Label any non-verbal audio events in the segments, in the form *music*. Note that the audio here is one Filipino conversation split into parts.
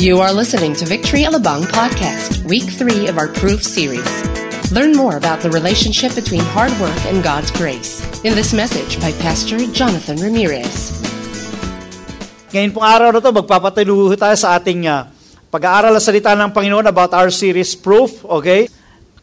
You are listening to Victory Alabang podcast, week three of our proof series. Learn more about the relationship between hard work and God's grace in this message by Pastor Jonathan Ramirez. Ngayon pong araw na to, magpapatuloy tayo sa ating uh, pag-aaral sa salita ng Panginoon about our series Proof, okay?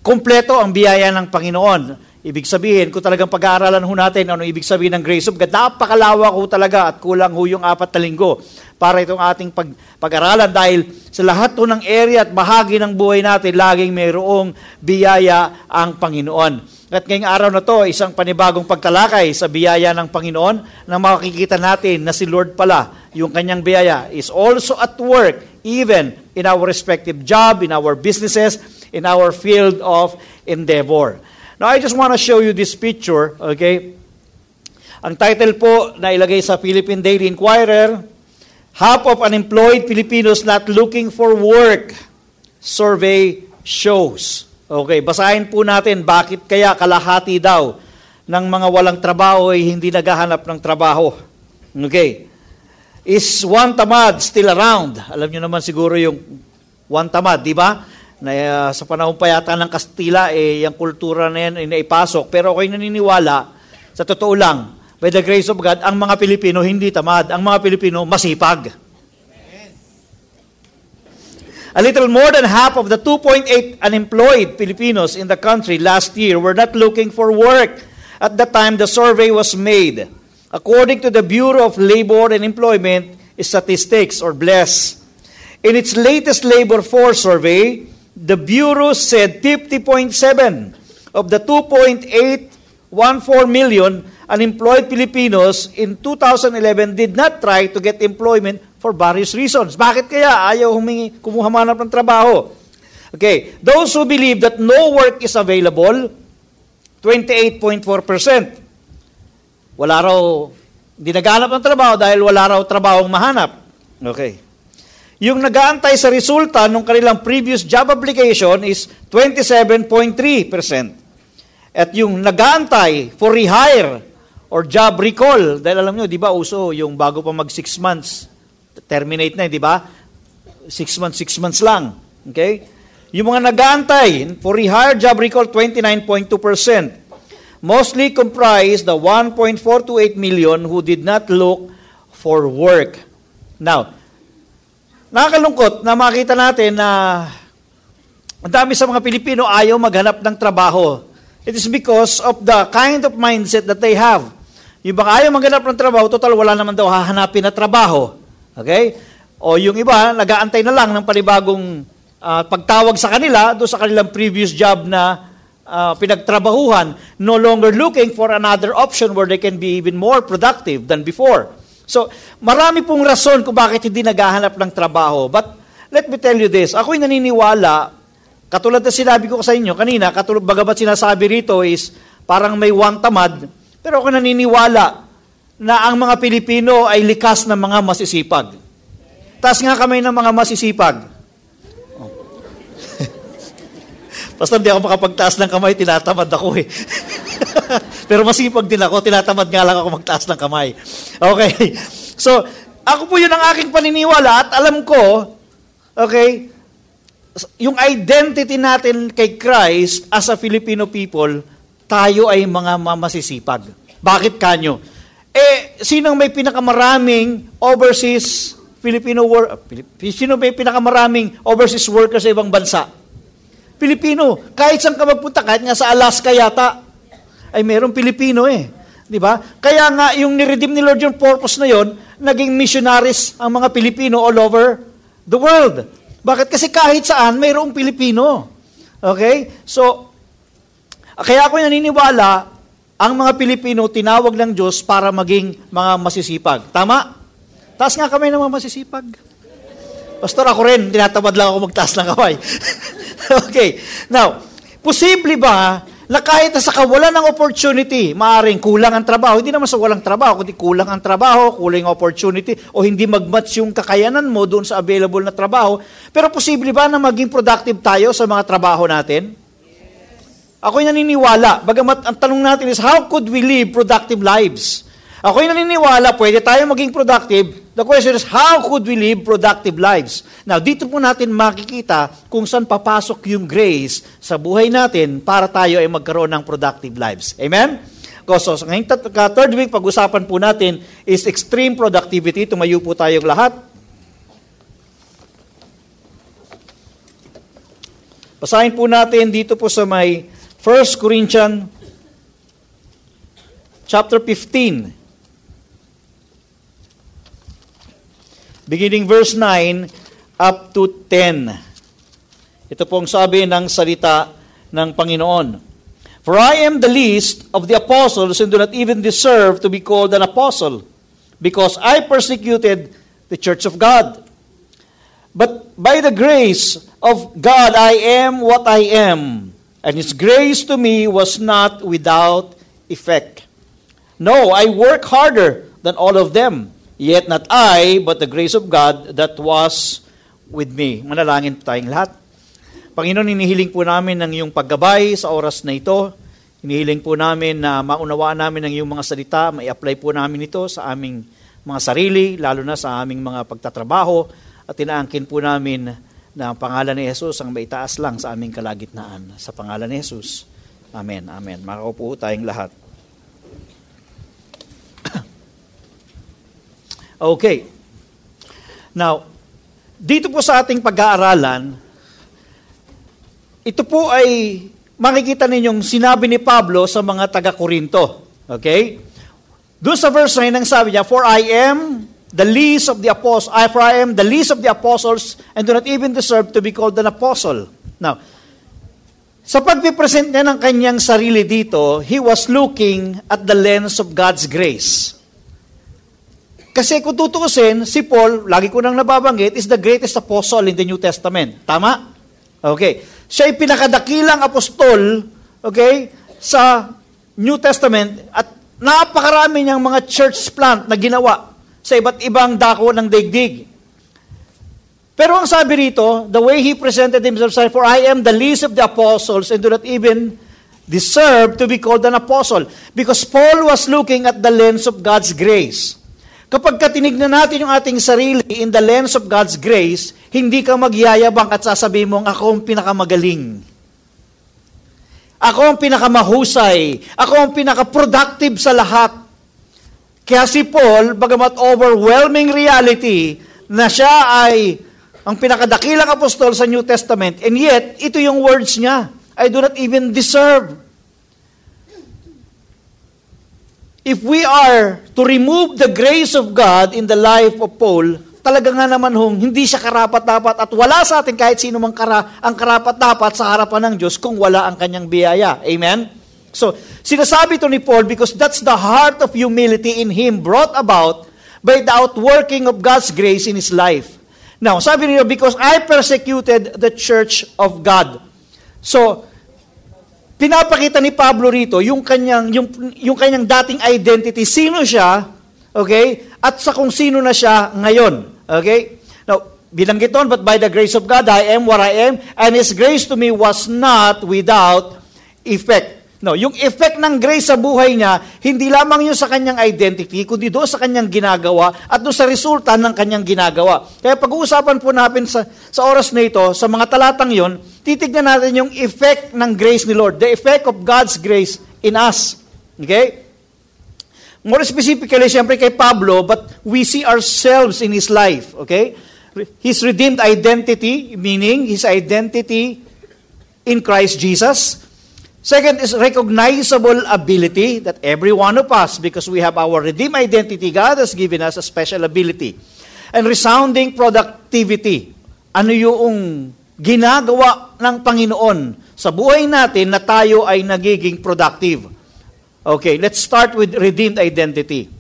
Kompleto ang biyaya ng Panginoon. Ibig sabihin, kung talagang pag-aaralan ho natin ano ibig sabihin ng grace of God, napakalawak ho talaga at kulang ho yung apat na linggo para itong ating pag, pag-aralan dahil sa lahat ho ng area at bahagi ng buhay natin, laging mayroong biyaya ang Panginoon. At ngayong araw na to, isang panibagong pagtalakay sa biyaya ng Panginoon na makikita natin na si Lord pala, yung kanyang biyaya, is also at work even in our respective job, in our businesses, in our field of endeavor. Now, I just want to show you this picture, okay? Ang title po na ilagay sa Philippine Daily Inquirer, Half of unemployed Filipinos not looking for work. Survey shows. Okay, basahin po natin bakit kaya kalahati daw ng mga walang trabaho ay hindi naghahanap ng trabaho. Okay. Is one tamad still around? Alam niyo naman siguro yung one tamad, di ba? Na uh, sa panahon pa yata ng Kastila, eh, yung kultura na yan ay naipasok. Pero ako'y naniniwala, sa totoo lang, by the grace of God, ang mga Pilipino hindi tamad. Ang mga Pilipino masipag. A little more than half of the 2.8 unemployed Filipinos in the country last year were not looking for work at the time the survey was made. According to the Bureau of Labor and Employment Statistics, or BLESS, in its latest labor force survey, the Bureau said 50.7 of the 2.814 million unemployed Filipinos in 2011 did not try to get employment for various reasons. Bakit kaya ayaw humingi, kumuha manap ng trabaho? Okay, those who believe that no work is available, 28.4%. Wala raw, hindi naghanap ng trabaho dahil wala raw trabahong mahanap. Okay. Yung nagaantay sa resulta ng kanilang previous job application is 27.3%. At yung nagaantay for rehire or job recall, dahil alam nyo, di ba, uso yung bago pa mag 6 months, terminate na, di ba? 6 months, 6 months lang. Okay? Yung mga nagaantay for rehire job recall, 29.2%. Mostly comprised the 1.428 million who did not look for work. Now, Nakakalungkot na makita natin na ang dami sa mga Pilipino ayaw maghanap ng trabaho. It is because of the kind of mindset that they have. Yung baka ayaw maghanap ng trabaho, total wala naman daw hahanapin na trabaho. Okay? O yung iba, nagaantay na lang ng panibagong uh, pagtawag sa kanila doon sa kanilang previous job na uh, pinagtrabahuhan, no longer looking for another option where they can be even more productive than before. So, marami pong rason kung bakit hindi naghahanap ng trabaho. But, let me tell you this. Ako'y naniniwala, katulad na sinabi ko sa inyo kanina, katulad bagamat sinasabi rito is parang may one tamad, pero ako naniniwala na ang mga Pilipino ay likas ng mga masisipag. Taas nga kamay ng mga masisipag. Oh. Basta hindi ako makapagtaas ng kamay, tinatamad ako eh. *laughs* Pero masipag din ako, tinatamad nga lang ako magtaas ng kamay. Okay. So, ako po yun ang aking paniniwala at alam ko, okay, yung identity natin kay Christ as a Filipino people, tayo ay mga mamasisipag. Bakit kanyo? Eh, sinong may pinakamaraming overseas Filipino work, sino may pinakamaraming overseas workers sa ibang bansa? Pilipino. Kahit saan ka magpunta, kahit nga sa Alaska yata, ay merong Pilipino eh. Di ba? Kaya nga, yung niredeem ni Lord yung purpose na yon, naging missionaries ang mga Pilipino all over the world. Bakit? Kasi kahit saan, mayroong Pilipino. Okay? So, kaya ako naniniwala, ang mga Pilipino tinawag ng Diyos para maging mga masisipag. Tama? Taas nga kamay ng mga masisipag. Pastor, ako rin, tinatamad lang ako magtaas ng kamay. *laughs* *laughs* okay. Now, posible ba na kahit sa kawalan ng opportunity, maaring kulang ang trabaho, hindi naman sa walang trabaho, kundi kulang ang trabaho, kulang ang opportunity, o hindi magmatch yung kakayanan mo doon sa available na trabaho, pero posible ba na maging productive tayo sa mga trabaho natin? Ako'y naniniwala, bagamat ang tanong natin is, how could we live productive lives? Ako'y naniniwala, pwede tayo maging productive. The question is, how could we live productive lives? Now, dito po natin makikita kung saan papasok yung grace sa buhay natin para tayo ay magkaroon ng productive lives. Amen? So, ngayong third week, pag-usapan po natin is extreme productivity. Tumayo po tayong lahat. Basahin po natin dito po sa may 1 Corinthians chapter 15. Beginning verse 9 up to 10. Ito pong sabi ng salita ng Panginoon. For I am the least of the apostles and do not even deserve to be called an apostle, because I persecuted the church of God. But by the grace of God, I am what I am, and His grace to me was not without effect. No, I work harder than all of them, yet not I, but the grace of God that was with me. Manalangin po tayong lahat. Panginoon, inihiling po namin ng iyong paggabay sa oras na ito. Inihiling po namin na maunawaan namin ang iyong mga salita, mai-apply po namin ito sa aming mga sarili, lalo na sa aming mga pagtatrabaho, at tinaangkin po namin na ang pangalan ni Jesus ang maitaas lang sa aming kalagitnaan. Sa pangalan ni Jesus. Amen. Amen. Makaupo tayong lahat. Okay. Now, dito po sa ating pag-aaralan, ito po ay makikita ninyong sinabi ni Pablo sa mga taga-Korinto. Okay? Doon sa verse 9, ang sabi niya, For I am the least of the apostles, I, for I am the least of the apostles and do not even deserve to be called an apostle. Now, sa pagpipresent niya ng kanyang sarili dito, he was looking at the lens of God's grace. Kasi kung tutuusin, si Paul, lagi ko nang nababanggit, is the greatest apostle in the New Testament. Tama? Okay. Siya ay pinakadakilang apostol, okay, sa New Testament at napakarami niyang mga church plant na ginawa sa iba't ibang dako ng daigdig. Pero ang sabi rito, the way he presented himself, said, For I am the least of the apostles and do not even deserve to be called an apostle. Because Paul was looking at the lens of God's grace. Kapag katinignan natin yung ating sarili in the lens of God's grace, hindi ka magyayabang at sasabihin mong ako ang pinakamagaling. Ako ang pinakamahusay. Ako ang pinaka-productive sa lahat. Kaya si Paul, bagamat overwhelming reality na siya ay ang pinakadakilang apostol sa New Testament, and yet, ito yung words niya. I do not even deserve. If we are to remove the grace of God in the life of Paul, talaga nga naman hong hindi siya karapat-dapat at wala sa atin kahit sino mang kara, ang karapat-dapat sa harapan ng Diyos kung wala ang kanyang biyaya. Amen? So, sinasabi to ni Paul because that's the heart of humility in him brought about by the outworking of God's grace in his life. Now, sabi niyo, because I persecuted the church of God. So, pinapakita ni Pablo rito yung kanyang, yung, yung kanyang dating identity. Sino siya, okay? At sa kung sino na siya ngayon. Okay? Now, binanggit doon, but by the grace of God, I am what I am, and His grace to me was not without effect. No, yung effect ng grace sa buhay niya, hindi lamang yun sa kanyang identity, kundi doon sa kanyang ginagawa at doon sa resulta ng kanyang ginagawa. Kaya pag-uusapan po natin sa, sa oras na ito, sa mga talatang yon, titignan natin yung effect ng grace ni Lord, the effect of God's grace in us. Okay? More specifically, siyempre kay Pablo, but we see ourselves in his life. Okay? His redeemed identity, meaning his identity in Christ Jesus Second is recognizable ability that every one of us, because we have our redeemed identity, God has given us a special ability. And resounding productivity. Ano yung ginagawa ng Panginoon sa buhay natin na tayo ay nagiging productive. Okay, let's start with redeemed identity.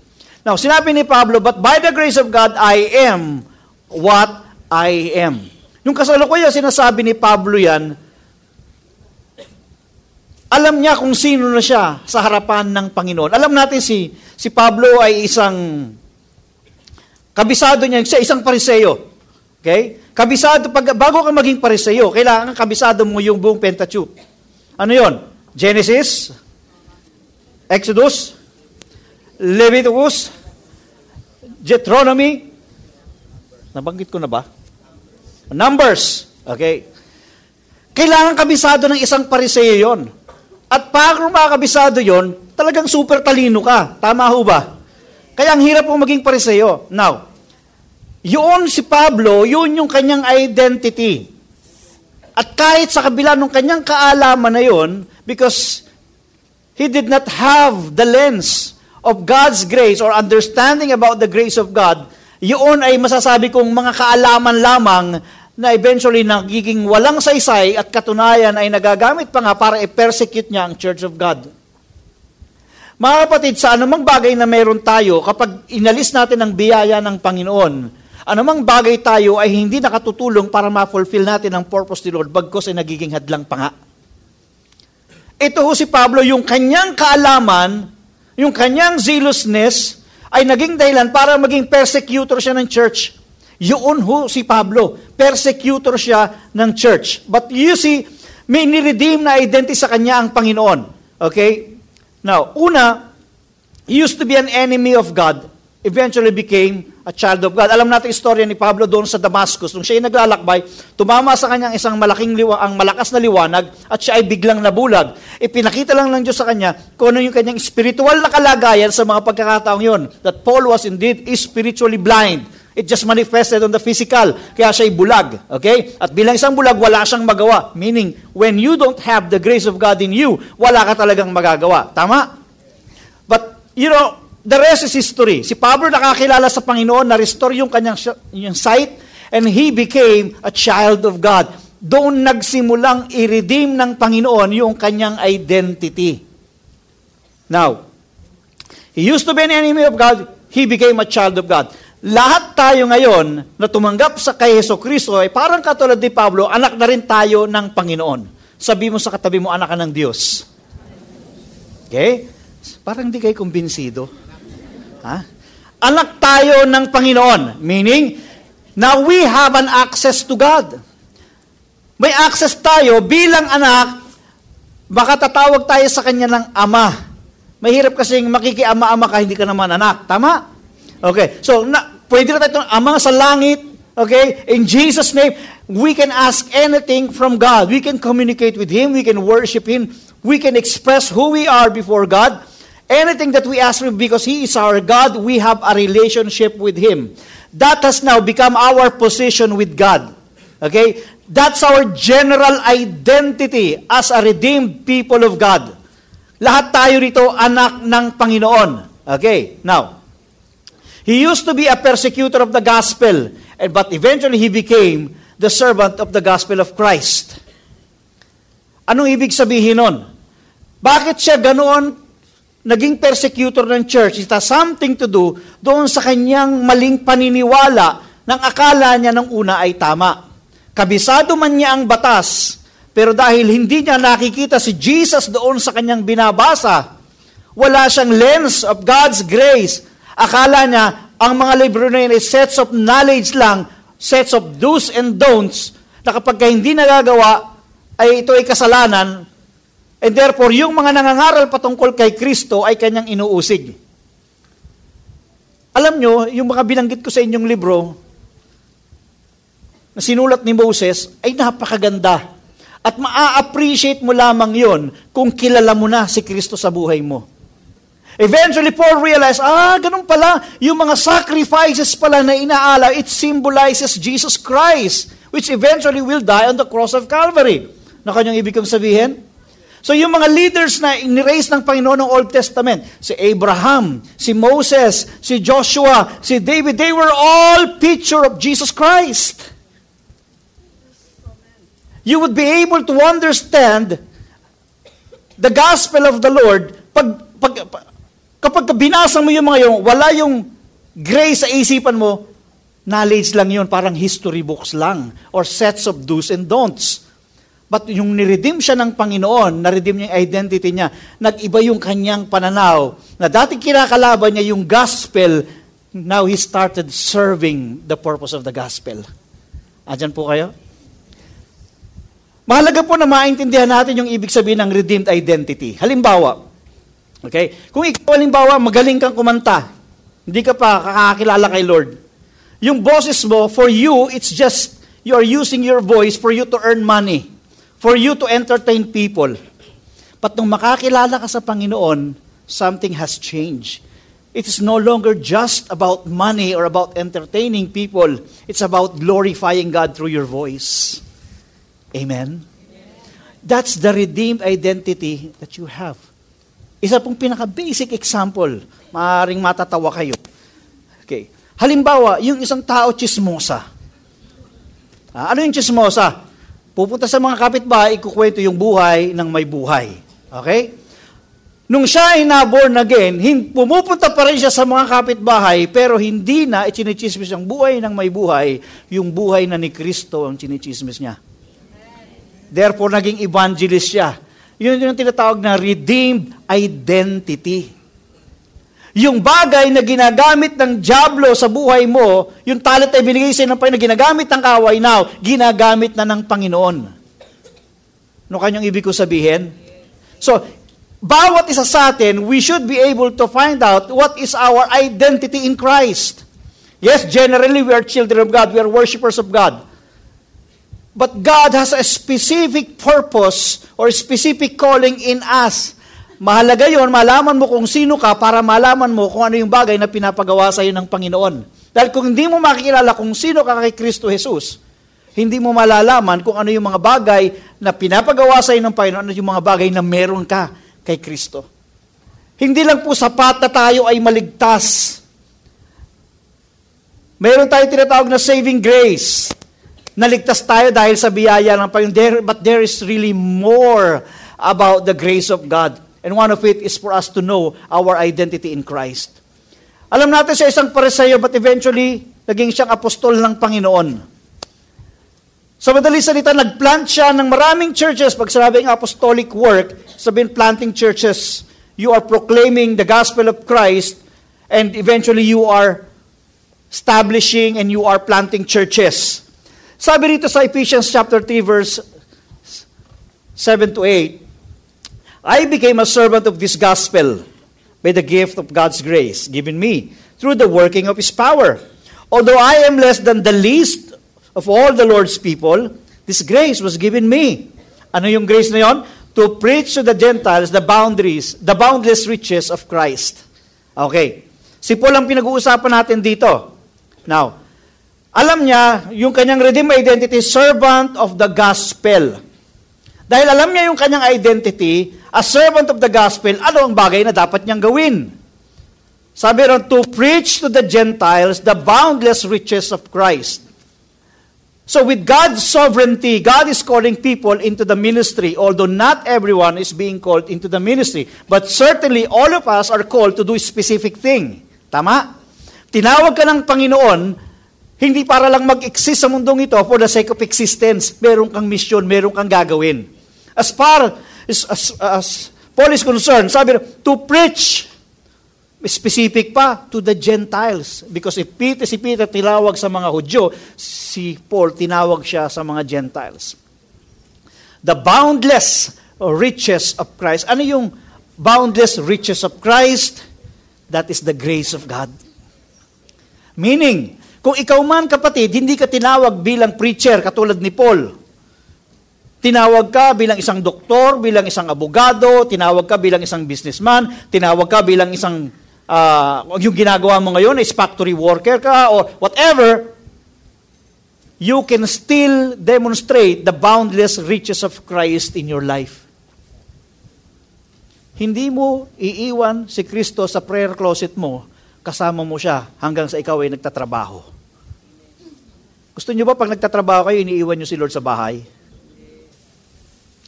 Now, sinabi ni Pablo, but by the grace of God, I am what I am. Yung kasalukuyan, sinasabi ni Pablo yan, alam niya kung sino na siya sa harapan ng Panginoon. Alam natin si, si Pablo ay isang kabisado niya, siya isang pariseyo. Okay? Kabisado, pag, bago ka maging pariseyo, kailangan kabisado mo yung buong Pentateuch. Ano yon? Genesis, Exodus, Leviticus, Deuteronomy, nabanggit ko na ba? Numbers, okay? Kailangan kabisado ng isang pariseo yon. At pag makakabisado yon, talagang super talino ka. Tama ho ba? Kaya ang hirap po maging pariseo. Now, yun si Pablo, yun yung kanyang identity. At kahit sa kabila ng kanyang kaalaman na yun, because he did not have the lens of God's grace or understanding about the grace of God, yun ay masasabi kong mga kaalaman lamang na eventually nagiging walang saysay at katunayan ay nagagamit pa nga para i-persecute niya ang Church of God. Mga kapatid, sa anumang bagay na meron tayo, kapag inalis natin ang biyaya ng Panginoon, anumang bagay tayo ay hindi nakatutulong para ma-fulfill natin ang purpose ni Lord, bagkos ay nagiging hadlang pa nga. Ito ho si Pablo, yung kanyang kaalaman, yung kanyang zealousness, ay naging dahilan para maging persecutor siya ng church. Yun ho si Pablo. Persecutor siya ng church. But you see, may niredeem na identity sa kanya ang Panginoon. Okay? Now, una, he used to be an enemy of God. Eventually became a child of God. Alam natin istorya ni Pablo doon sa Damascus. Nung siya ay naglalakbay, tumama sa kanyang isang malaking liwa, ang malakas na liwanag at siya ay biglang nabulag. Ipinakita lang ng Diyos sa kanya kung ano yung kanyang spiritual na kalagayan sa mga pagkakataong yon. That Paul was indeed spiritually blind. It just manifested on the physical. Kaya siya'y bulag. Okay? At bilang isang bulag, wala siyang magawa. Meaning, when you don't have the grace of God in you, wala ka talagang magagawa. Tama? But, you know, the rest is history. Si Pablo nakakilala sa Panginoon, na-restore yung kanyang yung sight, and he became a child of God. Doon nagsimulang i-redeem ng Panginoon yung kanyang identity. Now, he used to be an enemy of God, he became a child of God lahat tayo ngayon na tumanggap sa kay Heso Kristo ay parang katulad ni Pablo, anak na rin tayo ng Panginoon. Sabi mo sa katabi mo, anak ka ng Diyos. Okay? Parang hindi kayo kumbinsido. Ha? Anak tayo ng Panginoon. Meaning, now we have an access to God. May access tayo bilang anak, baka tatawag tayo sa kanya ng ama. Mahirap kasing makikiama-ama ka, hindi ka naman anak. Tama? Okay, so na, pwede na tayo, Ama sa langit, okay, in Jesus' name, we can ask anything from God. We can communicate with Him, we can worship Him, we can express who we are before God. Anything that we ask Him because He is our God, we have a relationship with Him. That has now become our position with God. Okay? That's our general identity as a redeemed people of God. Lahat tayo rito anak ng Panginoon. Okay, now, He used to be a persecutor of the gospel, but eventually he became the servant of the gospel of Christ. Anong ibig sabihin nun? Bakit siya ganoon naging persecutor ng church? It has something to do doon sa kanyang maling paniniwala ng akala niya ng una ay tama. Kabisado man niya ang batas, pero dahil hindi niya nakikita si Jesus doon sa kanyang binabasa, wala siyang lens of God's grace Akala niya, ang mga libro na yun ay sets of knowledge lang, sets of do's and don'ts, na kapag hindi nagagawa, ay ito ay kasalanan, and therefore, yung mga nangangaral patungkol kay Kristo ay kanyang inuusig. Alam nyo, yung mga binanggit ko sa inyong libro, na sinulat ni Moses, ay napakaganda. At maa-appreciate mo lamang yon kung kilala mo na si Kristo sa buhay mo. Eventually, Paul realized, ah, ganun pala, yung mga sacrifices pala na inaala, it symbolizes Jesus Christ, which eventually will die on the cross of Calvary. Na kanyang ibig kong sabihin? So yung mga leaders na iniraise ng Panginoon ng Old Testament, si Abraham, si Moses, si Joshua, si David, they were all picture of Jesus Christ. You would be able to understand the gospel of the Lord pag, pag, Kapag binasa mo yung mga yung, wala yung grace sa isipan mo, knowledge lang yun, parang history books lang, or sets of do's and don'ts. But yung niredeem siya ng Panginoon, naredeem niya yung identity niya, nag-iba yung kanyang pananaw, na dati kinakalaban niya yung gospel, now he started serving the purpose of the gospel. Andyan po kayo? Mahalaga po na maintindihan natin yung ibig sabihin ng redeemed identity. Halimbawa, Okay? Kung ikaw, halimbawa, magaling kang kumanta, hindi ka pa kakakilala kay Lord, yung boses mo, for you, it's just, you are using your voice for you to earn money, for you to entertain people. But nung makakilala ka sa Panginoon, something has changed. It is no longer just about money or about entertaining people. It's about glorifying God through your voice. Amen? That's the redeemed identity that you have. Isa pong pinaka-basic example, maaaring matatawa kayo. Okay. Halimbawa, yung isang tao chismosa. Ah, ano yung chismosa? Pupunta sa mga kapitbahay, ikukwento yung buhay ng may buhay. Okay? Nung siya ay na-born again, hin- pumupunta pa rin siya sa mga kapitbahay, pero hindi na ichinichismis ang buhay ng may buhay, yung buhay na ni Kristo ang chinichismis niya. Therefore, naging evangelist siya. Yun yung tinatawag na redeemed identity. Yung bagay na ginagamit ng Diablo sa buhay mo, yung talent ay binigay sa ng Panginoon, na ginagamit ng kaway now, ginagamit na ng Panginoon. Ano kanyang ibig ko sabihin? So, bawat isa sa atin, we should be able to find out what is our identity in Christ. Yes, generally we are children of God, we are worshipers of God. But God has a specific purpose or specific calling in us. Mahalaga yon, malaman mo kung sino ka para malaman mo kung ano yung bagay na pinapagawa sa iyo ng Panginoon. Dahil kung hindi mo makikilala kung sino ka kay Kristo Jesus, hindi mo malalaman kung ano yung mga bagay na pinapagawa sa iyo ng Panginoon, ano yung mga bagay na meron ka kay Kristo. Hindi lang po sapat na tayo ay maligtas. Meron tayo tinatawag na saving grace. Naligtas tayo dahil sa biyaya ng Panginoon. There, but there is really more about the grace of God. And one of it is for us to know our identity in Christ. Alam natin sa isang paresayo, but eventually, naging siyang apostol ng Panginoon. Sa madali salita, nagplant siya ng maraming churches. Pag sinabing apostolic work, sabihin planting churches, you are proclaiming the gospel of Christ, and eventually you are establishing and you are planting churches. Sabi rito sa Ephesians chapter 3 verse 7 to 8, I became a servant of this gospel by the gift of God's grace given me through the working of his power. Although I am less than the least of all the Lord's people, this grace was given me. Ano yung grace na yon? To preach to the Gentiles the boundaries, the boundless riches of Christ. Okay. Si Paul ang pinag-uusapan natin dito. Now, alam niya yung kanyang redeemed identity, servant of the gospel. Dahil alam niya yung kanyang identity, as servant of the gospel, ano ang bagay na dapat niyang gawin? Sabi ron, to preach to the Gentiles the boundless riches of Christ. So with God's sovereignty, God is calling people into the ministry, although not everyone is being called into the ministry. But certainly all of us are called to do a specific thing. Tama? Tinawag ka ng Panginoon, hindi para lang mag-exist sa mundong ito for the sake of existence. Meron kang mission, meron kang gagawin. As far as, as, as Paul is concerned, sabi, to preach, specific pa, to the Gentiles. Because if Peter, si Peter tinawag sa mga Hudyo, si Paul tinawag siya sa mga Gentiles. The boundless riches of Christ. Ano yung boundless riches of Christ? That is the grace of God. Meaning, kung ikaw man kapatid, hindi ka tinawag bilang preacher katulad ni Paul. Tinawag ka bilang isang doktor, bilang isang abogado, tinawag ka bilang isang businessman, tinawag ka bilang isang, uh, yung ginagawa mo ngayon is factory worker ka or whatever, you can still demonstrate the boundless riches of Christ in your life. Hindi mo iiwan si Kristo sa prayer closet mo, kasama mo siya hanggang sa ikaw ay nagtatrabaho. Gusto niyo ba pag nagtatrabaho kayo, iniiwan niyo si Lord sa bahay?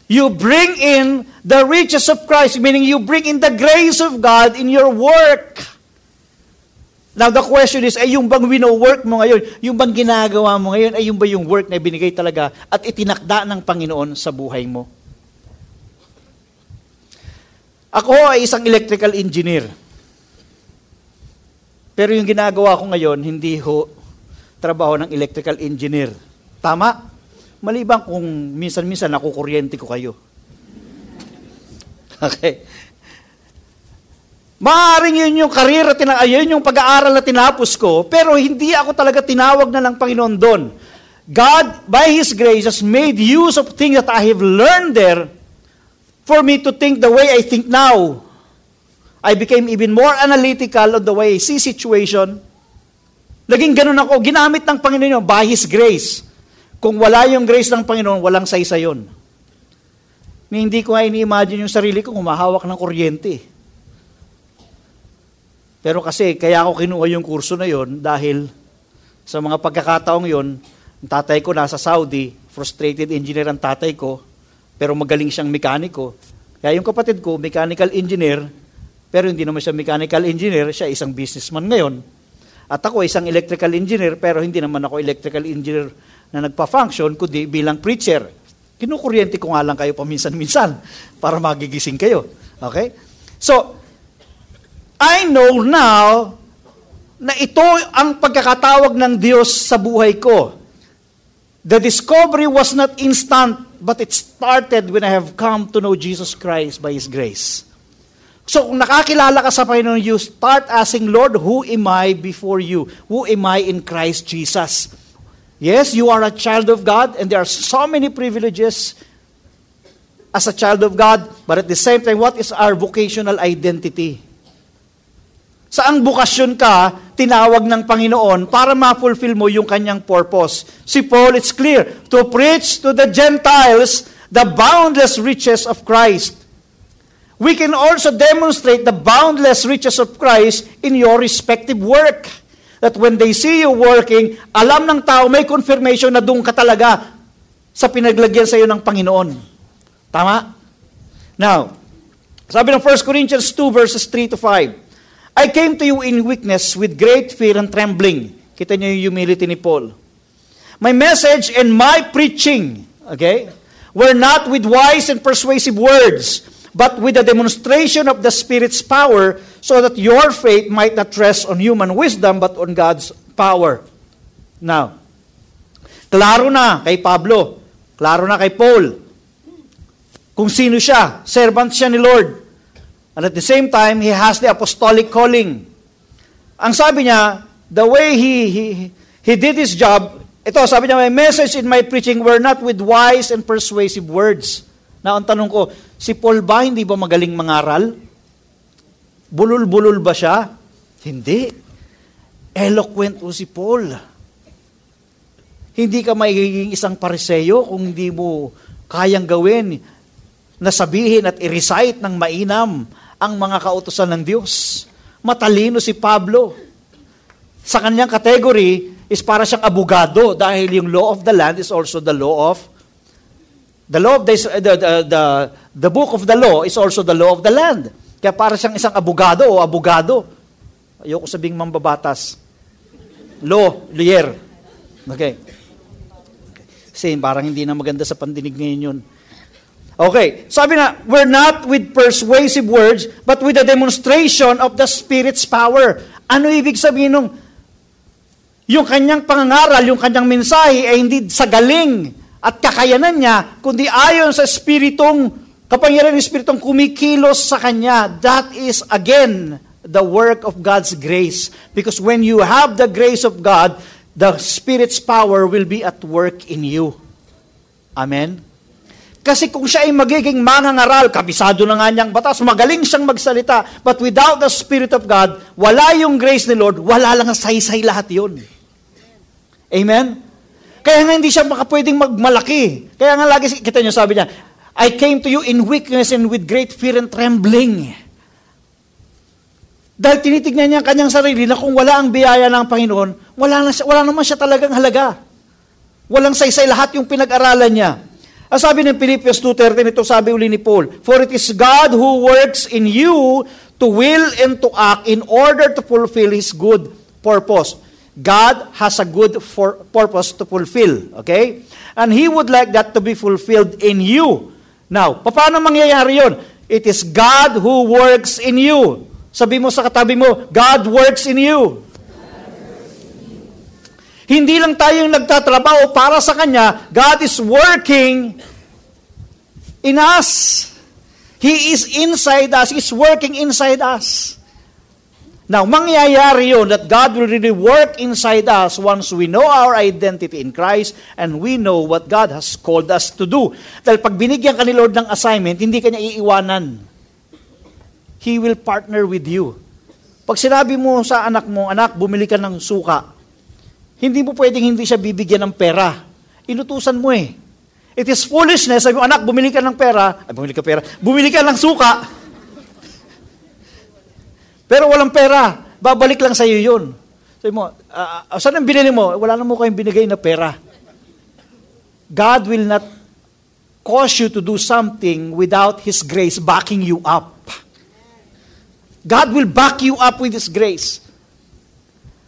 You bring in the riches of Christ, meaning you bring in the grace of God in your work. Now the question is, ay yung bang wino-work mo ngayon, yung bang ginagawa mo ngayon, ay yung ba yung work na binigay talaga at itinakda ng Panginoon sa buhay mo? Ako ay isang electrical engineer. Pero yung ginagawa ko ngayon, hindi ho trabaho ng electrical engineer. Tama? Maliban kung minsan-minsan nakukuryente ko kayo. *laughs* Okay. Maaring yun yung tina- yun yung pag-aaral na tinapos ko, pero hindi ako talaga tinawag na ng Panginoon doon. God, by His grace, has made use of things that I have learned there for me to think the way I think now. I became even more analytical on the way I see situation. Naging ganun ako, ginamit ng Panginoon by His grace. Kung wala yung grace ng Panginoon, walang saysa yun. Hindi ko nga ini-imagine yung sarili ko humahawak ng kuryente. Pero kasi, kaya ako kinuha yung kurso na yon dahil sa mga pagkakataong yon, ang tatay ko nasa Saudi, frustrated engineer ang tatay ko, pero magaling siyang mekaniko. Kaya yung kapatid ko, mechanical engineer, pero hindi naman siya mechanical engineer, siya isang businessman ngayon. At ako isang electrical engineer, pero hindi naman ako electrical engineer na nagpa-function, kundi bilang preacher. Kinukuryente ko nga lang kayo paminsan-minsan *laughs* para magigising kayo. Okay? So, I know now na ito ang pagkakatawag ng Diyos sa buhay ko. The discovery was not instant, but it started when I have come to know Jesus Christ by His grace. So kung nakakilala ka sa Panginoon, you start asking, Lord, who am I before you? Who am I in Christ Jesus? Yes, you are a child of God, and there are so many privileges as a child of God, but at the same time, what is our vocational identity? Saang bukasyon ka, tinawag ng Panginoon para ma-fulfill mo yung kanyang purpose. Si Paul, it's clear, to preach to the Gentiles the boundless riches of Christ. We can also demonstrate the boundless riches of Christ in your respective work. That when they see you working, alam ng tao, may confirmation na doon ka talaga sa pinaglagyan sa iyo ng Panginoon. Tama? Now, sabi ng 1 Corinthians 2 verses 3 to 5, I came to you in weakness with great fear and trembling. Kita niyo yung humility ni Paul. My message and my preaching, okay, were not with wise and persuasive words, but with a demonstration of the Spirit's power, so that your faith might not rest on human wisdom, but on God's power. Now, klaro na kay Pablo, klaro na kay Paul, kung sino siya, servant siya ni Lord. And at the same time, he has the apostolic calling. Ang sabi niya, the way he, he, he did his job, ito, sabi niya, my message in my preaching were not with wise and persuasive words. Na ang tanong ko, si Paul ba hindi ba magaling mangaral? Bulul-bulul ba siya? Hindi. Eloquent o si Paul. Hindi ka magiging isang pariseyo kung hindi mo kayang gawin na sabihin at i-recite ng mainam ang mga kautosan ng Diyos. Matalino si Pablo. Sa kanyang category is para siyang abogado dahil yung law of the land is also the law of the law of the, the, the, the, the book of the law is also the law of the land. Kaya para siyang isang abogado o abogado. Ayoko sabing mambabatas. Law, lawyer. Okay. Kasi parang hindi na maganda sa pandinig ngayon yun. Okay, sabi na, we're not with persuasive words, but with a demonstration of the Spirit's power. Ano ibig sabihin nung yung kanyang pangangaral, yung kanyang mensahe ay hindi sa galing at kakayanan niya, kundi ayon sa Espiritong, kapangyarihan ng Espiritong kumikilos sa kanya. That is, again, the work of God's grace. Because when you have the grace of God, the Spirit's power will be at work in you. Amen? Kasi kung siya ay magiging mangangaral, kabisado na nga niyang batas, magaling siyang magsalita, but without the Spirit of God, wala yung grace ni Lord, wala lang ang saysay lahat yun. Amen? Kaya nga hindi siya makapwedeng magmalaki. Kaya nga lagi, kita niyo sabi niya, I came to you in weakness and with great fear and trembling. Dahil tinitignan niya ang kanyang sarili na kung wala ang biyaya ng Panginoon, wala, na siya, wala naman siya talagang halaga. Walang saysay lahat yung pinag-aralan niya. Ang sabi ng Philippians 2.13, ito sabi uli ni Paul, For it is God who works in you to will and to act in order to fulfill His good purpose. God has a good for, purpose to fulfill. Okay? And He would like that to be fulfilled in you. Now, paano mangyayari yon? It is God who works in you. Sabi mo sa katabi mo, God works in you. Hindi lang tayong nagtatrabaho para sa Kanya, God is working in us. He is inside us. He's working inside us. Now, mangyayari yun that God will really work inside us once we know our identity in Christ and we know what God has called us to do. Dahil pag binigyan ka ni Lord ng assignment, hindi ka niya iiwanan. He will partner with you. Pag sinabi mo sa anak mo, anak, bumili ka ng suka, hindi mo pwedeng hindi siya bibigyan ng pera. Inutusan mo eh. It is foolishness. Sabi mo, anak, bumili ka ng pera. Ay, bumili ka pera. Bumili ka ng suka. Pero walang pera. Babalik lang sa iyo yun. Sabi mo, uh, saan ang binili mo? Wala na mo kayong binigay na pera. God will not cause you to do something without His grace backing you up. God will back you up with His grace.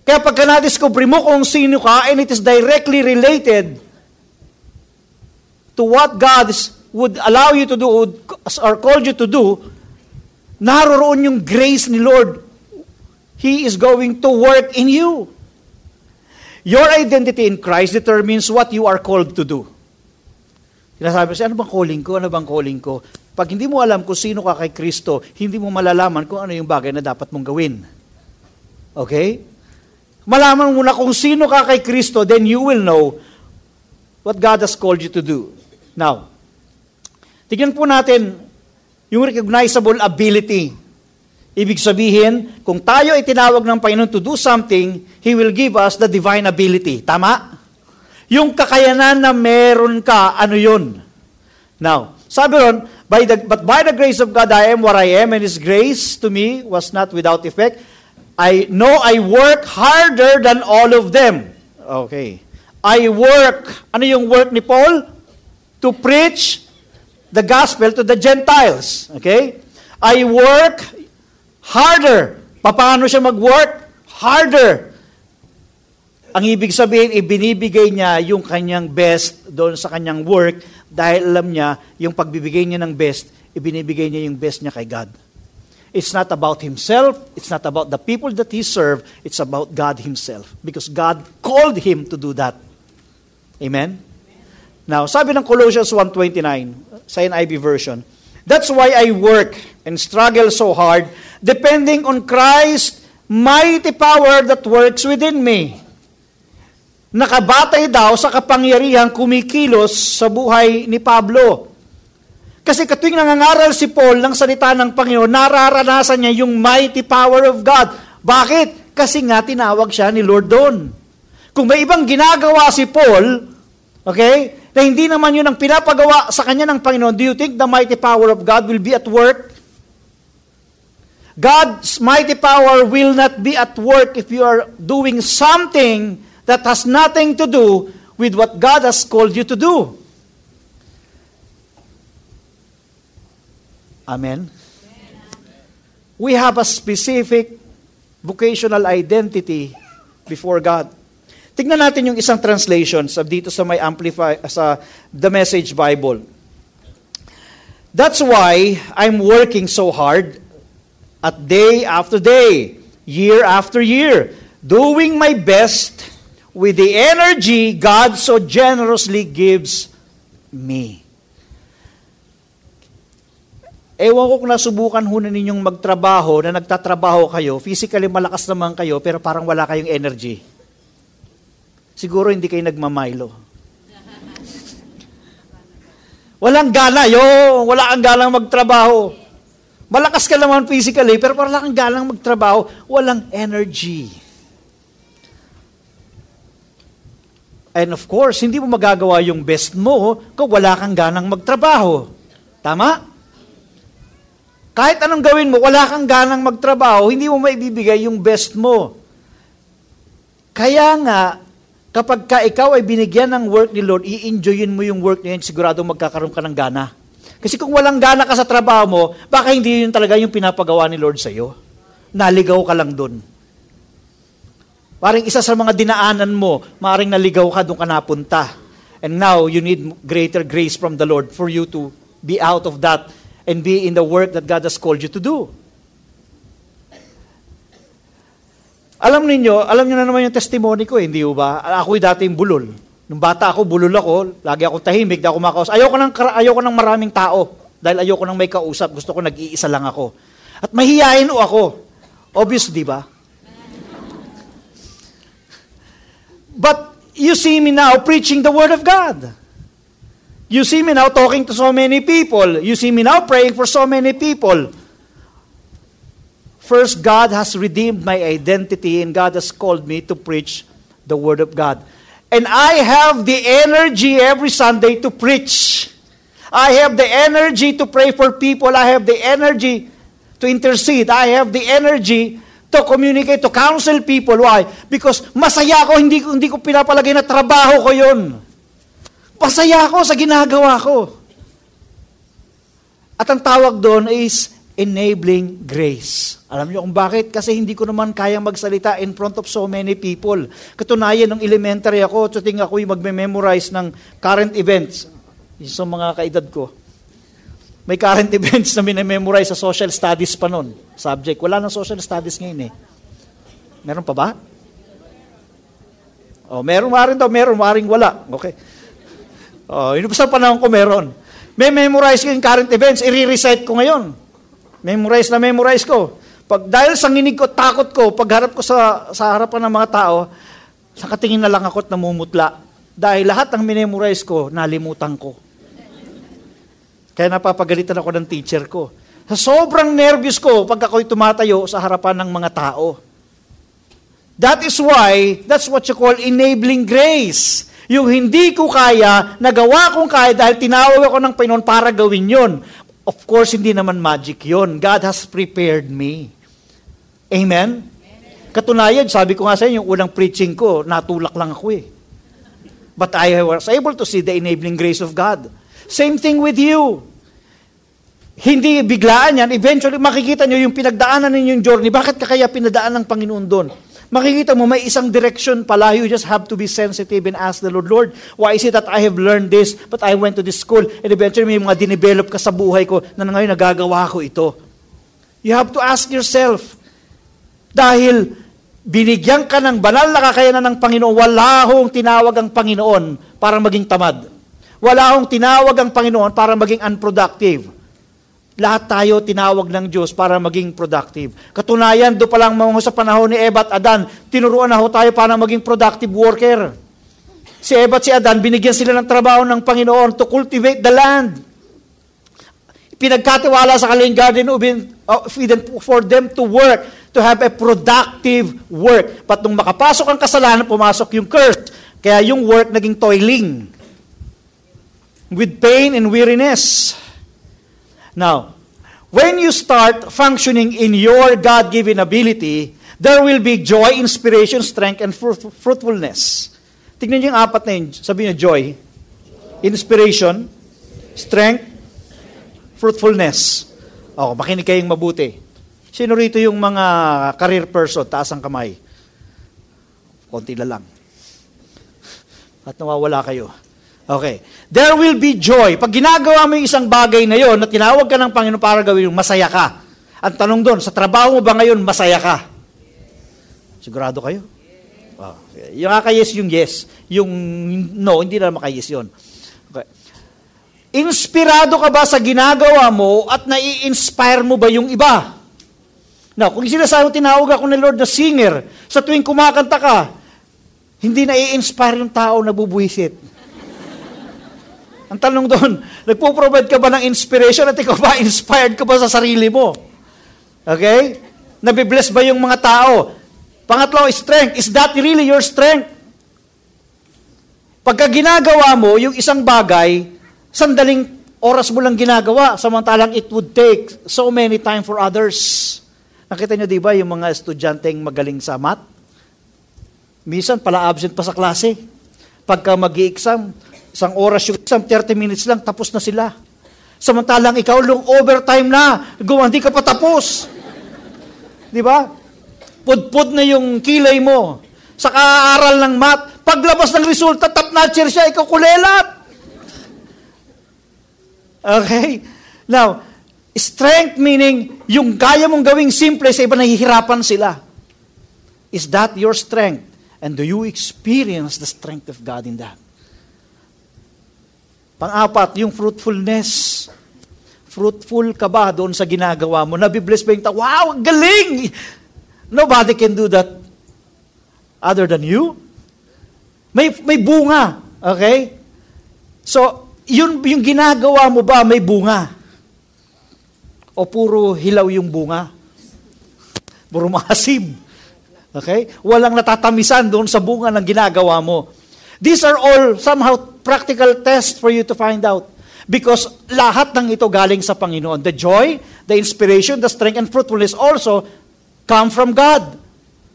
Kaya pagka na-discover mo kung sino ka and it is directly related to what God would allow you to do or called you to do, naroroon yung grace ni Lord. He is going to work in you. Your identity in Christ determines what you are called to do. Sinasabi siya, ano bang calling ko? Ano bang calling ko? Pag hindi mo alam kung sino ka kay Kristo, hindi mo malalaman kung ano yung bagay na dapat mong gawin. Okay? Malaman mo na kung sino ka kay Kristo, then you will know what God has called you to do. Now, tignan po natin yung recognizable ability. Ibig sabihin, kung tayo ay tinawag ng Panginoon to do something, He will give us the divine ability. Tama? Yung kakayanan na meron ka, ano yun? Now, sabi ron, by the, but by the grace of God, I am what I am, and His grace to me was not without effect. I know I work harder than all of them. Okay. I work. Ano yung work ni Paul? To preach the gospel to the Gentiles. Okay? I work harder. Paano siya mag-work? Harder. Ang ibig sabihin, ibinibigay niya yung kanyang best doon sa kanyang work dahil alam niya, yung pagbibigay niya ng best, ibinibigay niya yung best niya kay God. It's not about himself. It's not about the people that he served. It's about God himself. Because God called him to do that. Amen? Now, sabi ng Colossians 1.29 sa NIV version, That's why I work and struggle so hard, depending on Christ's mighty power that works within me. Nakabatay daw sa kapangyarihan kumikilos sa buhay ni Pablo. Kasi katuwing nangangaral si Paul ng salita ng Panginoon, nararanasan niya yung mighty power of God. Bakit? Kasi nga tinawag siya ni Lord doon. Kung may ibang ginagawa si Paul, okay, na hindi naman yun ang pinapagawa sa kanya ng Panginoon, do you think the mighty power of God will be at work? God's mighty power will not be at work if you are doing something that has nothing to do with what God has called you to do. Amen? We have a specific vocational identity before God. Tignan natin yung isang translation sa dito sa may amplify sa the Message Bible. That's why I'm working so hard at day after day, year after year, doing my best with the energy God so generously gives me. Ewan ko kung nasubukan ho na ninyong magtrabaho, na nagtatrabaho kayo, physically malakas naman kayo, pero parang wala kayong energy. Siguro hindi kayo nagmamaylo. Walang gana, yo, wala kang ganang magtrabaho. Malakas ka naman physically, pero wala kang ganang magtrabaho, walang energy. And of course, hindi mo magagawa yung best mo kung wala kang ganang magtrabaho. Tama? Kahit anong gawin mo, wala kang ganang magtrabaho, hindi mo maibibigay yung best mo. Kaya nga, Kapag ka ikaw ay binigyan ng work ni Lord, i-enjoyin mo yung work niya, sigurado magkakaroon ka ng gana. Kasi kung walang gana ka sa trabaho mo, baka hindi yun talaga yung pinapagawa ni Lord sa iyo. Naligaw ka lang doon. Paring isa sa mga dinaanan mo, maring naligaw ka doon ka napunta. And now, you need greater grace from the Lord for you to be out of that and be in the work that God has called you to do. Alam niyo, alam niyo na naman yung testimony ko, eh, hindi ba? Ako'y dating bulol. Nung bata ako, bulol ako. Lagi akong tahimik, di ako makaus. Ayoko ng, ayoko ng maraming tao. Dahil ayoko ng may kausap. Gusto ko nag-iisa lang ako. At mahihiyain o ako. Obvious, di ba? But you see me now preaching the Word of God. You see me now talking to so many people. You see me now praying for so many people. First, God has redeemed my identity and God has called me to preach the Word of God. And I have the energy every Sunday to preach. I have the energy to pray for people. I have the energy to intercede. I have the energy to communicate, to counsel people. Why? Because masaya ako, hindi, hindi ko pinapalagay na trabaho ko yun. Masaya ako sa ginagawa ko. At ang tawag doon is enabling grace. Alam niyo kung bakit? Kasi hindi ko naman kayang magsalita in front of so many people. Katunayan, nung elementary ako, tuting ako yung magme-memorize ng current events. Yung sa mga kaedad ko. May current *laughs* events na minememorize sa social studies pa nun. Subject. Wala nang social studies ngayon eh. Meron pa ba? Oh, meron maring daw, meron maring wala. Okay. Oh, yun sa panahon ko meron. May memorize ko yung current events, i-recite ko ngayon. Memorize na memorize ko. Pag, dahil sa nginig ko, takot ko, pagharap ko sa, sa harapan ng mga tao, sa katingin na lang ako at namumutla. Dahil lahat ng minemorize ko, nalimutan ko. Kaya napapagalitan ako ng teacher ko. Sa sobrang nervous ko pag ako'y tumatayo sa harapan ng mga tao. That is why, that's what you call enabling grace. Yung hindi ko kaya, nagawa kong kaya dahil tinawag ako ng Panginoon para gawin yon. Of course, hindi naman magic yon. God has prepared me. Amen? Katunayan, sabi ko nga sa inyo, yung unang preaching ko, natulak lang ako eh. But I was able to see the enabling grace of God. Same thing with you. Hindi biglaan yan. Eventually, makikita nyo yung pinagdaanan ninyong journey. Bakit ka kaya pinadaan ng Panginoon doon? Makikita mo, may isang direction pala. You just have to be sensitive and ask the Lord, Lord, why is it that I have learned this, but I went to this school, and eventually may mga dinevelop ka sa buhay ko na ngayon nagagawa ko ito. You have to ask yourself, dahil binigyan ka ng banal na kakayanan ng Panginoon, wala hong tinawag ang Panginoon para maging tamad. Wala hong tinawag ang Panginoon para maging unproductive. Lahat tayo tinawag ng Diyos para maging productive. Katunayan, do pa lang mga sa panahon ni Eva at Adan, tinuruan na ho tayo para maging productive worker. Si Eva at si Adan, binigyan sila ng trabaho ng Panginoon to cultivate the land. Pinagkatiwala sa kaling garden for them to work, to have a productive work. But nung makapasok ang kasalanan, pumasok yung curse. Kaya yung work naging toiling. With pain and weariness. Now, when you start functioning in your God-given ability, there will be joy, inspiration, strength, and fruitfulness. Tignan niyo yung apat na yun. Sabi niyo, joy, inspiration, strength, fruitfulness. O, makinig kayong mabuti. Sino rito yung mga career person? Taas ang kamay. Konti na lang. At nawawala kayo. Okay. There will be joy. Pag ginagawa mo yung isang bagay na yon, na tinawag ka ng Panginoon para gawin yung masaya ka. Ang tanong doon, sa trabaho mo ba ngayon, masaya ka? Sigurado kayo? Oh, yung yes, yung yes. Yung no, hindi na makayes yun. Okay. Inspirado ka ba sa ginagawa mo at nai-inspire mo ba yung iba? Now, kung sinasabi tinawag ako ni Lord na singer, sa tuwing kumakanta ka, hindi na-inspire yung tao na bubuhisit. Ang tanong doon, *laughs* nagpo-provide ka ba ng inspiration at ikaw ba *laughs* inspired ka ba sa sarili mo? Okay? Nabibless ba yung mga tao? Pangatlo, strength. Is that really your strength? Pagka ginagawa mo yung isang bagay, sandaling oras mo lang ginagawa, samantalang it would take so many time for others. Nakita nyo di ba yung mga estudyanteng magaling sa math? Minsan pala absent pa sa klase. Pagka mag exam Isang oras yung exam, 30 minutes lang, tapos na sila. Samantalang ikaw, long overtime na, gumawa, hindi ka pa tapos. Di ba? Pudpud na yung kilay mo. Sa kaaral ng math, paglabas ng resulta, top notcher siya, ikaw kulelat. Okay? Now, strength meaning, yung kaya mong gawing simple, sa iba nahihirapan sila. Is that your strength? And do you experience the strength of God in that? Pang-apat, yung fruitfulness. Fruitful ka ba doon sa ginagawa mo? Nabibless ba yung tao? Wow, galing! Nobody can do that other than you. May, may bunga. Okay? So, yun, yung ginagawa mo ba may bunga? O puro hilaw yung bunga? Puro maasim. Okay? Walang natatamisan doon sa bunga ng ginagawa mo. These are all somehow practical tests for you to find out. Because lahat ng ito galing sa Panginoon. The joy, the inspiration, the strength, and fruitfulness also come from God.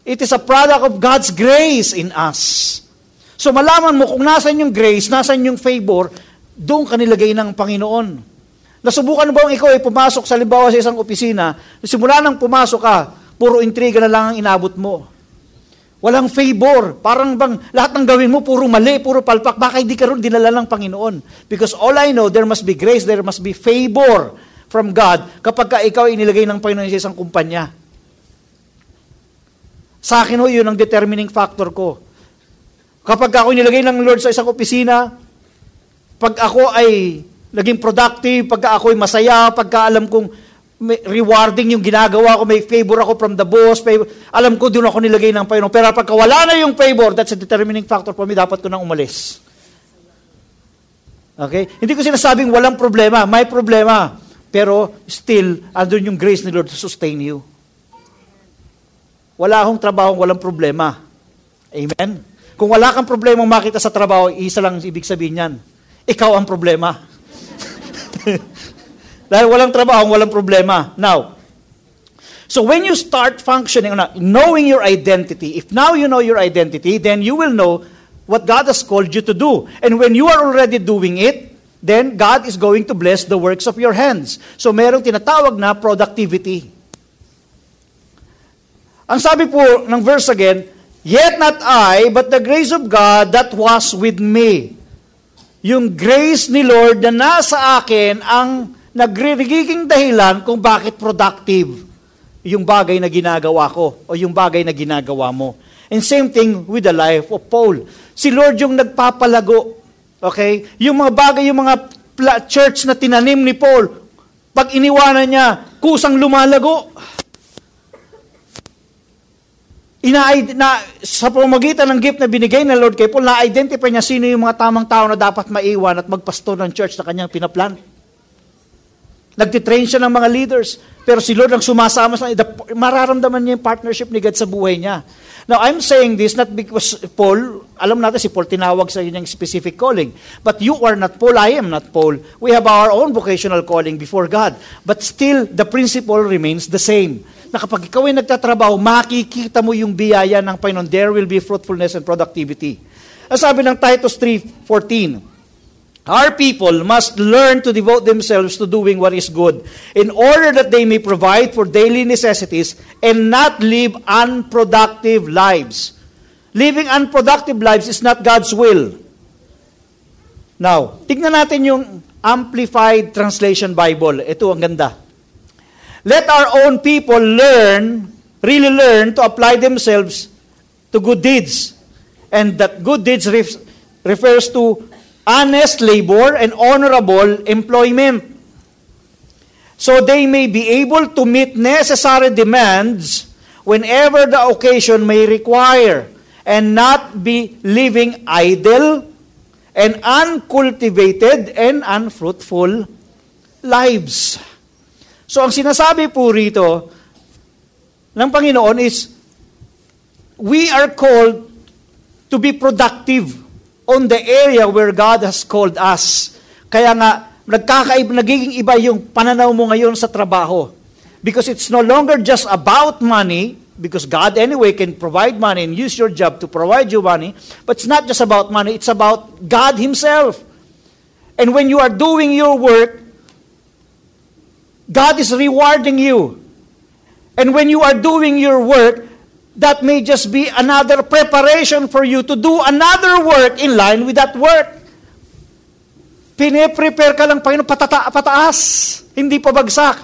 It is a product of God's grace in us. So malaman mo kung nasan yung grace, nasan yung favor, doon ka nilagay ng Panginoon. Nasubukan mo bang ikaw ay pumasok sa limbawa sa isang opisina, simula nang pumasok ka, puro intriga na lang ang inabot mo. Walang favor. Parang bang lahat ng gawin mo, puro mali, puro palpak. Baka hindi ka rin dinala ng Panginoon. Because all I know, there must be grace, there must be favor from God kapag ka ikaw inilagay ng Panginoon sa isang kumpanya. Sa akin ho, yun ang determining factor ko. Kapag ako nilagay ng Lord sa isang opisina, pag ako ay naging productive, pag ako ay masaya, pagka alam kong may rewarding yung ginagawa ko, may favor ako from the boss, favor, alam ko doon ako nilagay ng Panginoon. Pero pagka wala na yung favor, that's a determining factor for me, dapat ko nang umalis. Okay? Hindi ko sinasabing walang problema, may problema. Pero still, andun yung grace ni Lord to sustain you. Wala akong trabaho, walang problema. Amen? Kung wala kang problema makita sa trabaho, isa lang ibig sabihin yan. Ikaw ang problema. *laughs* Dahil walang trabaho, walang problema. Now, so when you start functioning, knowing your identity, if now you know your identity, then you will know what God has called you to do. And when you are already doing it, then God is going to bless the works of your hands. So merong tinatawag na productivity. Ang sabi po ng verse again, Yet not I, but the grace of God that was with me. Yung grace ni Lord na nasa akin ang nagiging dahilan kung bakit productive yung bagay na ginagawa ko o yung bagay na ginagawa mo. And same thing with the life of Paul. Si Lord yung nagpapalago. Okay? Yung mga bagay, yung mga church na tinanim ni Paul, pag iniwanan niya, kusang lumalago ina na, sa pamagitan ng gift na binigay ng Lord kay Paul, na-identify niya sino yung mga tamang tao na dapat maiwan at magpasto ng church na kanyang pinaplan. Nagtitrain siya ng mga leaders. Pero si Lord ang sumasama sa mararamdaman niya yung partnership ni God sa buhay niya. Now, I'm saying this not because Paul, alam natin si Paul tinawag sa kanyang specific calling. But you are not Paul, I am not Paul. We have our own vocational calling before God. But still, the principle remains the same na kapag ikaw ay nagtatrabaho, makikita mo yung biyaya ng Panginoon. There will be fruitfulness and productivity. Ang sabi ng Titus 3.14, Our people must learn to devote themselves to doing what is good in order that they may provide for daily necessities and not live unproductive lives. Living unproductive lives is not God's will. Now, tignan natin yung Amplified Translation Bible. Ito ang ganda. Let our own people learn, really learn to apply themselves to good deeds. And that good deeds ref- refers to honest labor and honorable employment. So they may be able to meet necessary demands whenever the occasion may require and not be living idle and uncultivated and unfruitful lives. So ang sinasabi po rito ng Panginoon is, we are called to be productive on the area where God has called us. Kaya nga, nagkakaib, nagiging iba yung pananaw mo ngayon sa trabaho. Because it's no longer just about money, because God anyway can provide money and use your job to provide you money, but it's not just about money, it's about God Himself. And when you are doing your work, God is rewarding you. And when you are doing your work, that may just be another preparation for you to do another work in line with that work. Pine-prepare ka lang, Panginoon, patata pataas, hindi pabagsak.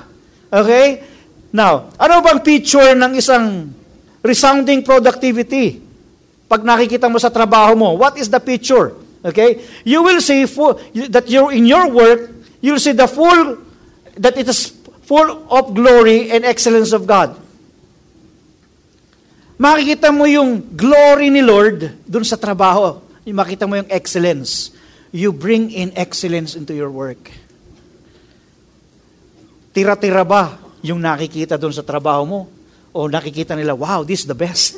Okay? Now, ano bang picture ng isang resounding productivity? Pag nakikita mo sa trabaho mo, what is the picture? Okay? You will see full, that you're in your work, you'll see the full that it is full of glory and excellence of God. Makikita mo yung glory ni Lord dun sa trabaho. makita mo yung excellence. You bring in excellence into your work. Tira-tira ba yung nakikita doon sa trabaho mo? O nakikita nila, wow, this is the best.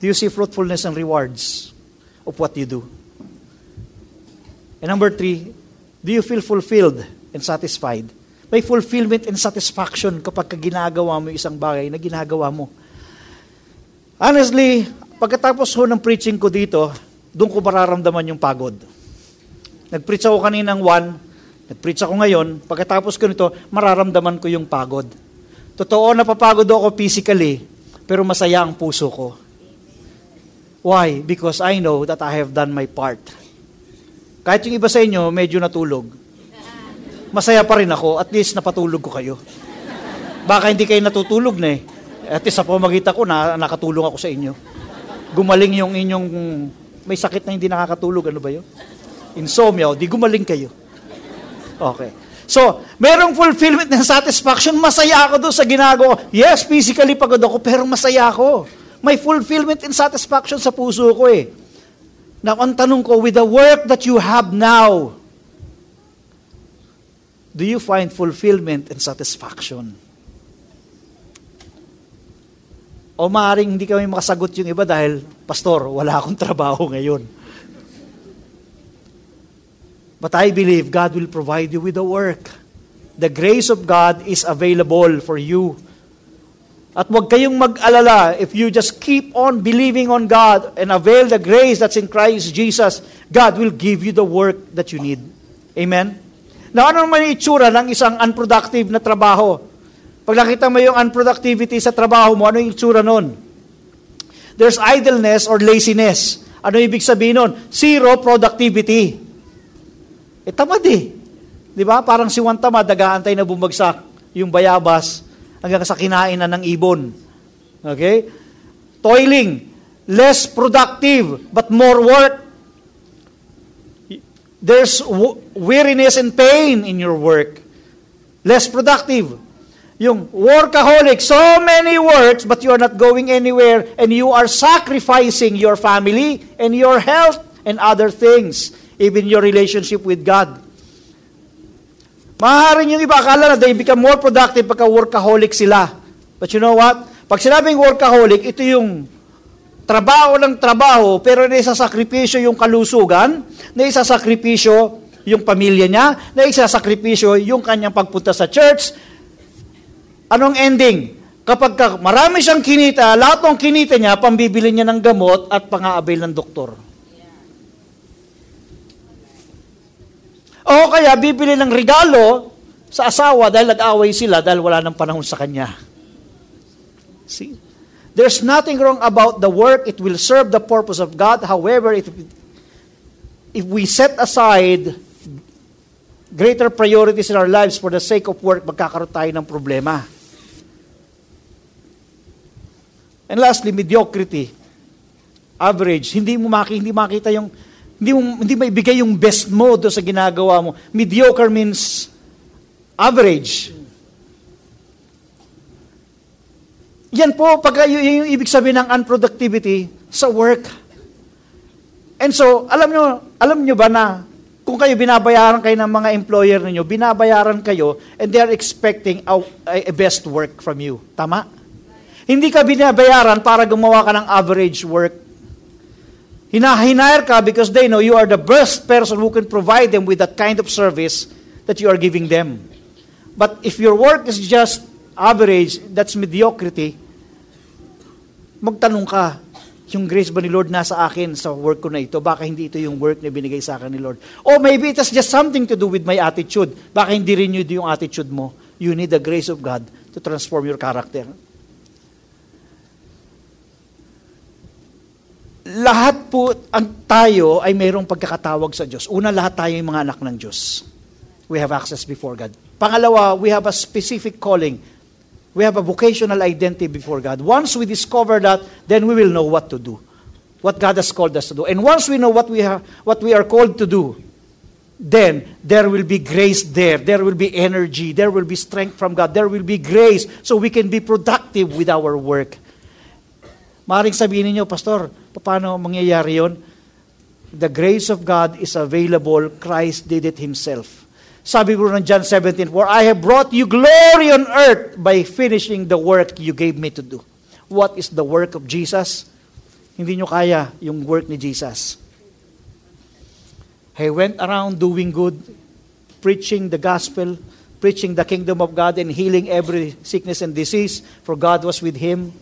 Do you see fruitfulness and rewards of what you do? And number three, do you feel fulfilled and satisfied? May fulfillment and satisfaction kapag ginagawa mo isang bagay na ginagawa mo. Honestly, pagkatapos ho ng preaching ko dito, doon ko mararamdaman yung pagod. Nag-preach ako kaninang one, nag-preach ako ngayon, pagkatapos ko nito, mararamdaman ko yung pagod. Totoo, napapagod ako physically, pero masaya ang puso ko. Why? Because I know that I have done my part. Kahit yung iba sa inyo, medyo natulog. Masaya pa rin ako, at least napatulog ko kayo. Baka hindi kayo natutulog na eh. At least sa pamagitan ko, na, nakatulong ako sa inyo. Gumaling yung inyong, may sakit na hindi nakakatulog, ano ba yun? Insomnia, di gumaling kayo. Okay. So, merong fulfillment ng satisfaction, masaya ako doon sa ginagawa. Yes, physically pagod ako, pero masaya ako. May fulfillment and satisfaction sa puso ko eh. Now, ang tanong ko, with the work that you have now, do you find fulfillment and satisfaction? O maaaring hindi kami makasagot yung iba dahil, Pastor, wala akong *laughs* trabaho ngayon. But I believe God will provide you with the work. The grace of God is available for you. At huwag kayong mag-alala if you just keep on believing on God and avail the grace that's in Christ Jesus, God will give you the work that you need. Amen? Now, ano naman yung itsura ng isang unproductive na trabaho? Pag nakita mo yung unproductivity sa trabaho mo, ano yung itsura nun? There's idleness or laziness. Ano ibig sabihin nun? Zero productivity. Eh, tamad eh. Di ba? Parang si Juan Tamad, na bumagsak yung bayabas hanggang sa kinain na ng ibon. Okay? Toiling. Less productive, but more work. There's weariness and pain in your work. Less productive. Yung workaholic, so many works, but you are not going anywhere, and you are sacrificing your family and your health and other things even your relationship with God. Maaaring yung iba akala na they become more productive pagka workaholic sila. But you know what? Pag sinabing workaholic, ito yung trabaho ng trabaho, pero naisasakripisyo yung kalusugan, naisasakripisyo yung pamilya niya, naisasakripisyo yung kanyang pagpunta sa church. Anong ending? Kapag ka, marami siyang kinita, lahat ng kinita niya, pambibili niya ng gamot at pang-aabil ng doktor. O kaya bibili ng regalo sa asawa dahil nag-away sila dahil wala ng panahon sa kanya. See? There's nothing wrong about the work. It will serve the purpose of God. However, if, if we set aside greater priorities in our lives for the sake of work, magkakaroon tayo ng problema. And lastly, mediocrity. Average. Hindi mo makita, hindi makita yung hindi mo, hindi mo ibigay yung best mo do sa ginagawa mo. Mediocre means average. Yan po, pag yung ibig sabihin ng unproductivity sa work. And so, alam nyo, alam nyo ba na kung kayo binabayaran kayo ng mga employer ninyo, binabayaran kayo and they are expecting a, a best work from you. Tama? Hindi ka binabayaran para gumawa ka ng average work Hinahinire ka because they know you are the best person who can provide them with that kind of service that you are giving them. But if your work is just average, that's mediocrity, magtanong ka, yung grace ba ni Lord nasa akin sa work ko na ito? Baka hindi ito yung work na binigay sa akin ni Lord. Or maybe it has just something to do with my attitude. Baka hindi yun yung attitude mo. You need the grace of God to transform your character. lahat po ang tayo ay mayroong pagkakatawag sa Diyos. Una, lahat tayo yung mga anak ng Diyos. We have access before God. Pangalawa, we have a specific calling. We have a vocational identity before God. Once we discover that, then we will know what to do. What God has called us to do. And once we know what we, have, what we are called to do, then there will be grace there. There will be energy. There will be strength from God. There will be grace so we can be productive with our work. Maring sabihin niyo, Pastor, paano mangyayari yon? The grace of God is available. Christ did it Himself. Sabi ko ng John 17, For I have brought you glory on earth by finishing the work you gave me to do. What is the work of Jesus? Hindi nyo kaya yung work ni Jesus. He went around doing good, preaching the gospel, preaching the kingdom of God, and healing every sickness and disease, for God was with him.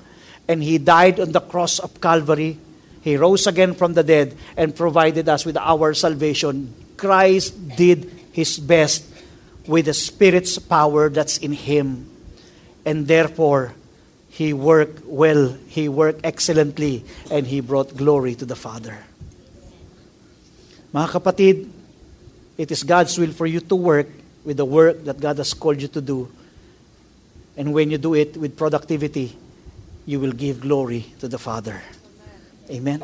And he died on the cross of Calvary. He rose again from the dead and provided us with our salvation. Christ did his best with the Spirit's power that's in him. And therefore, he worked well, he worked excellently, and he brought glory to the Father. Mga kapatid, it is God's will for you to work with the work that God has called you to do. And when you do it with productivity, you will give glory to the Father. Amen.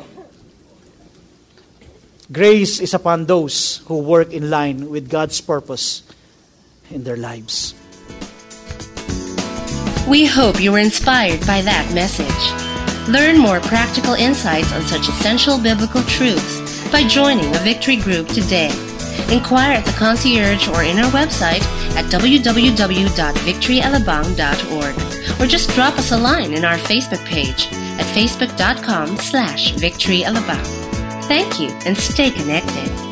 Grace is upon those who work in line with God's purpose in their lives. We hope you were inspired by that message. Learn more practical insights on such essential biblical truths by joining a victory group today. Inquire at the concierge or in our website at www.victoryalabang.org or just drop us a line in our Facebook page at facebook.com slash victoryalabang. Thank you and stay connected.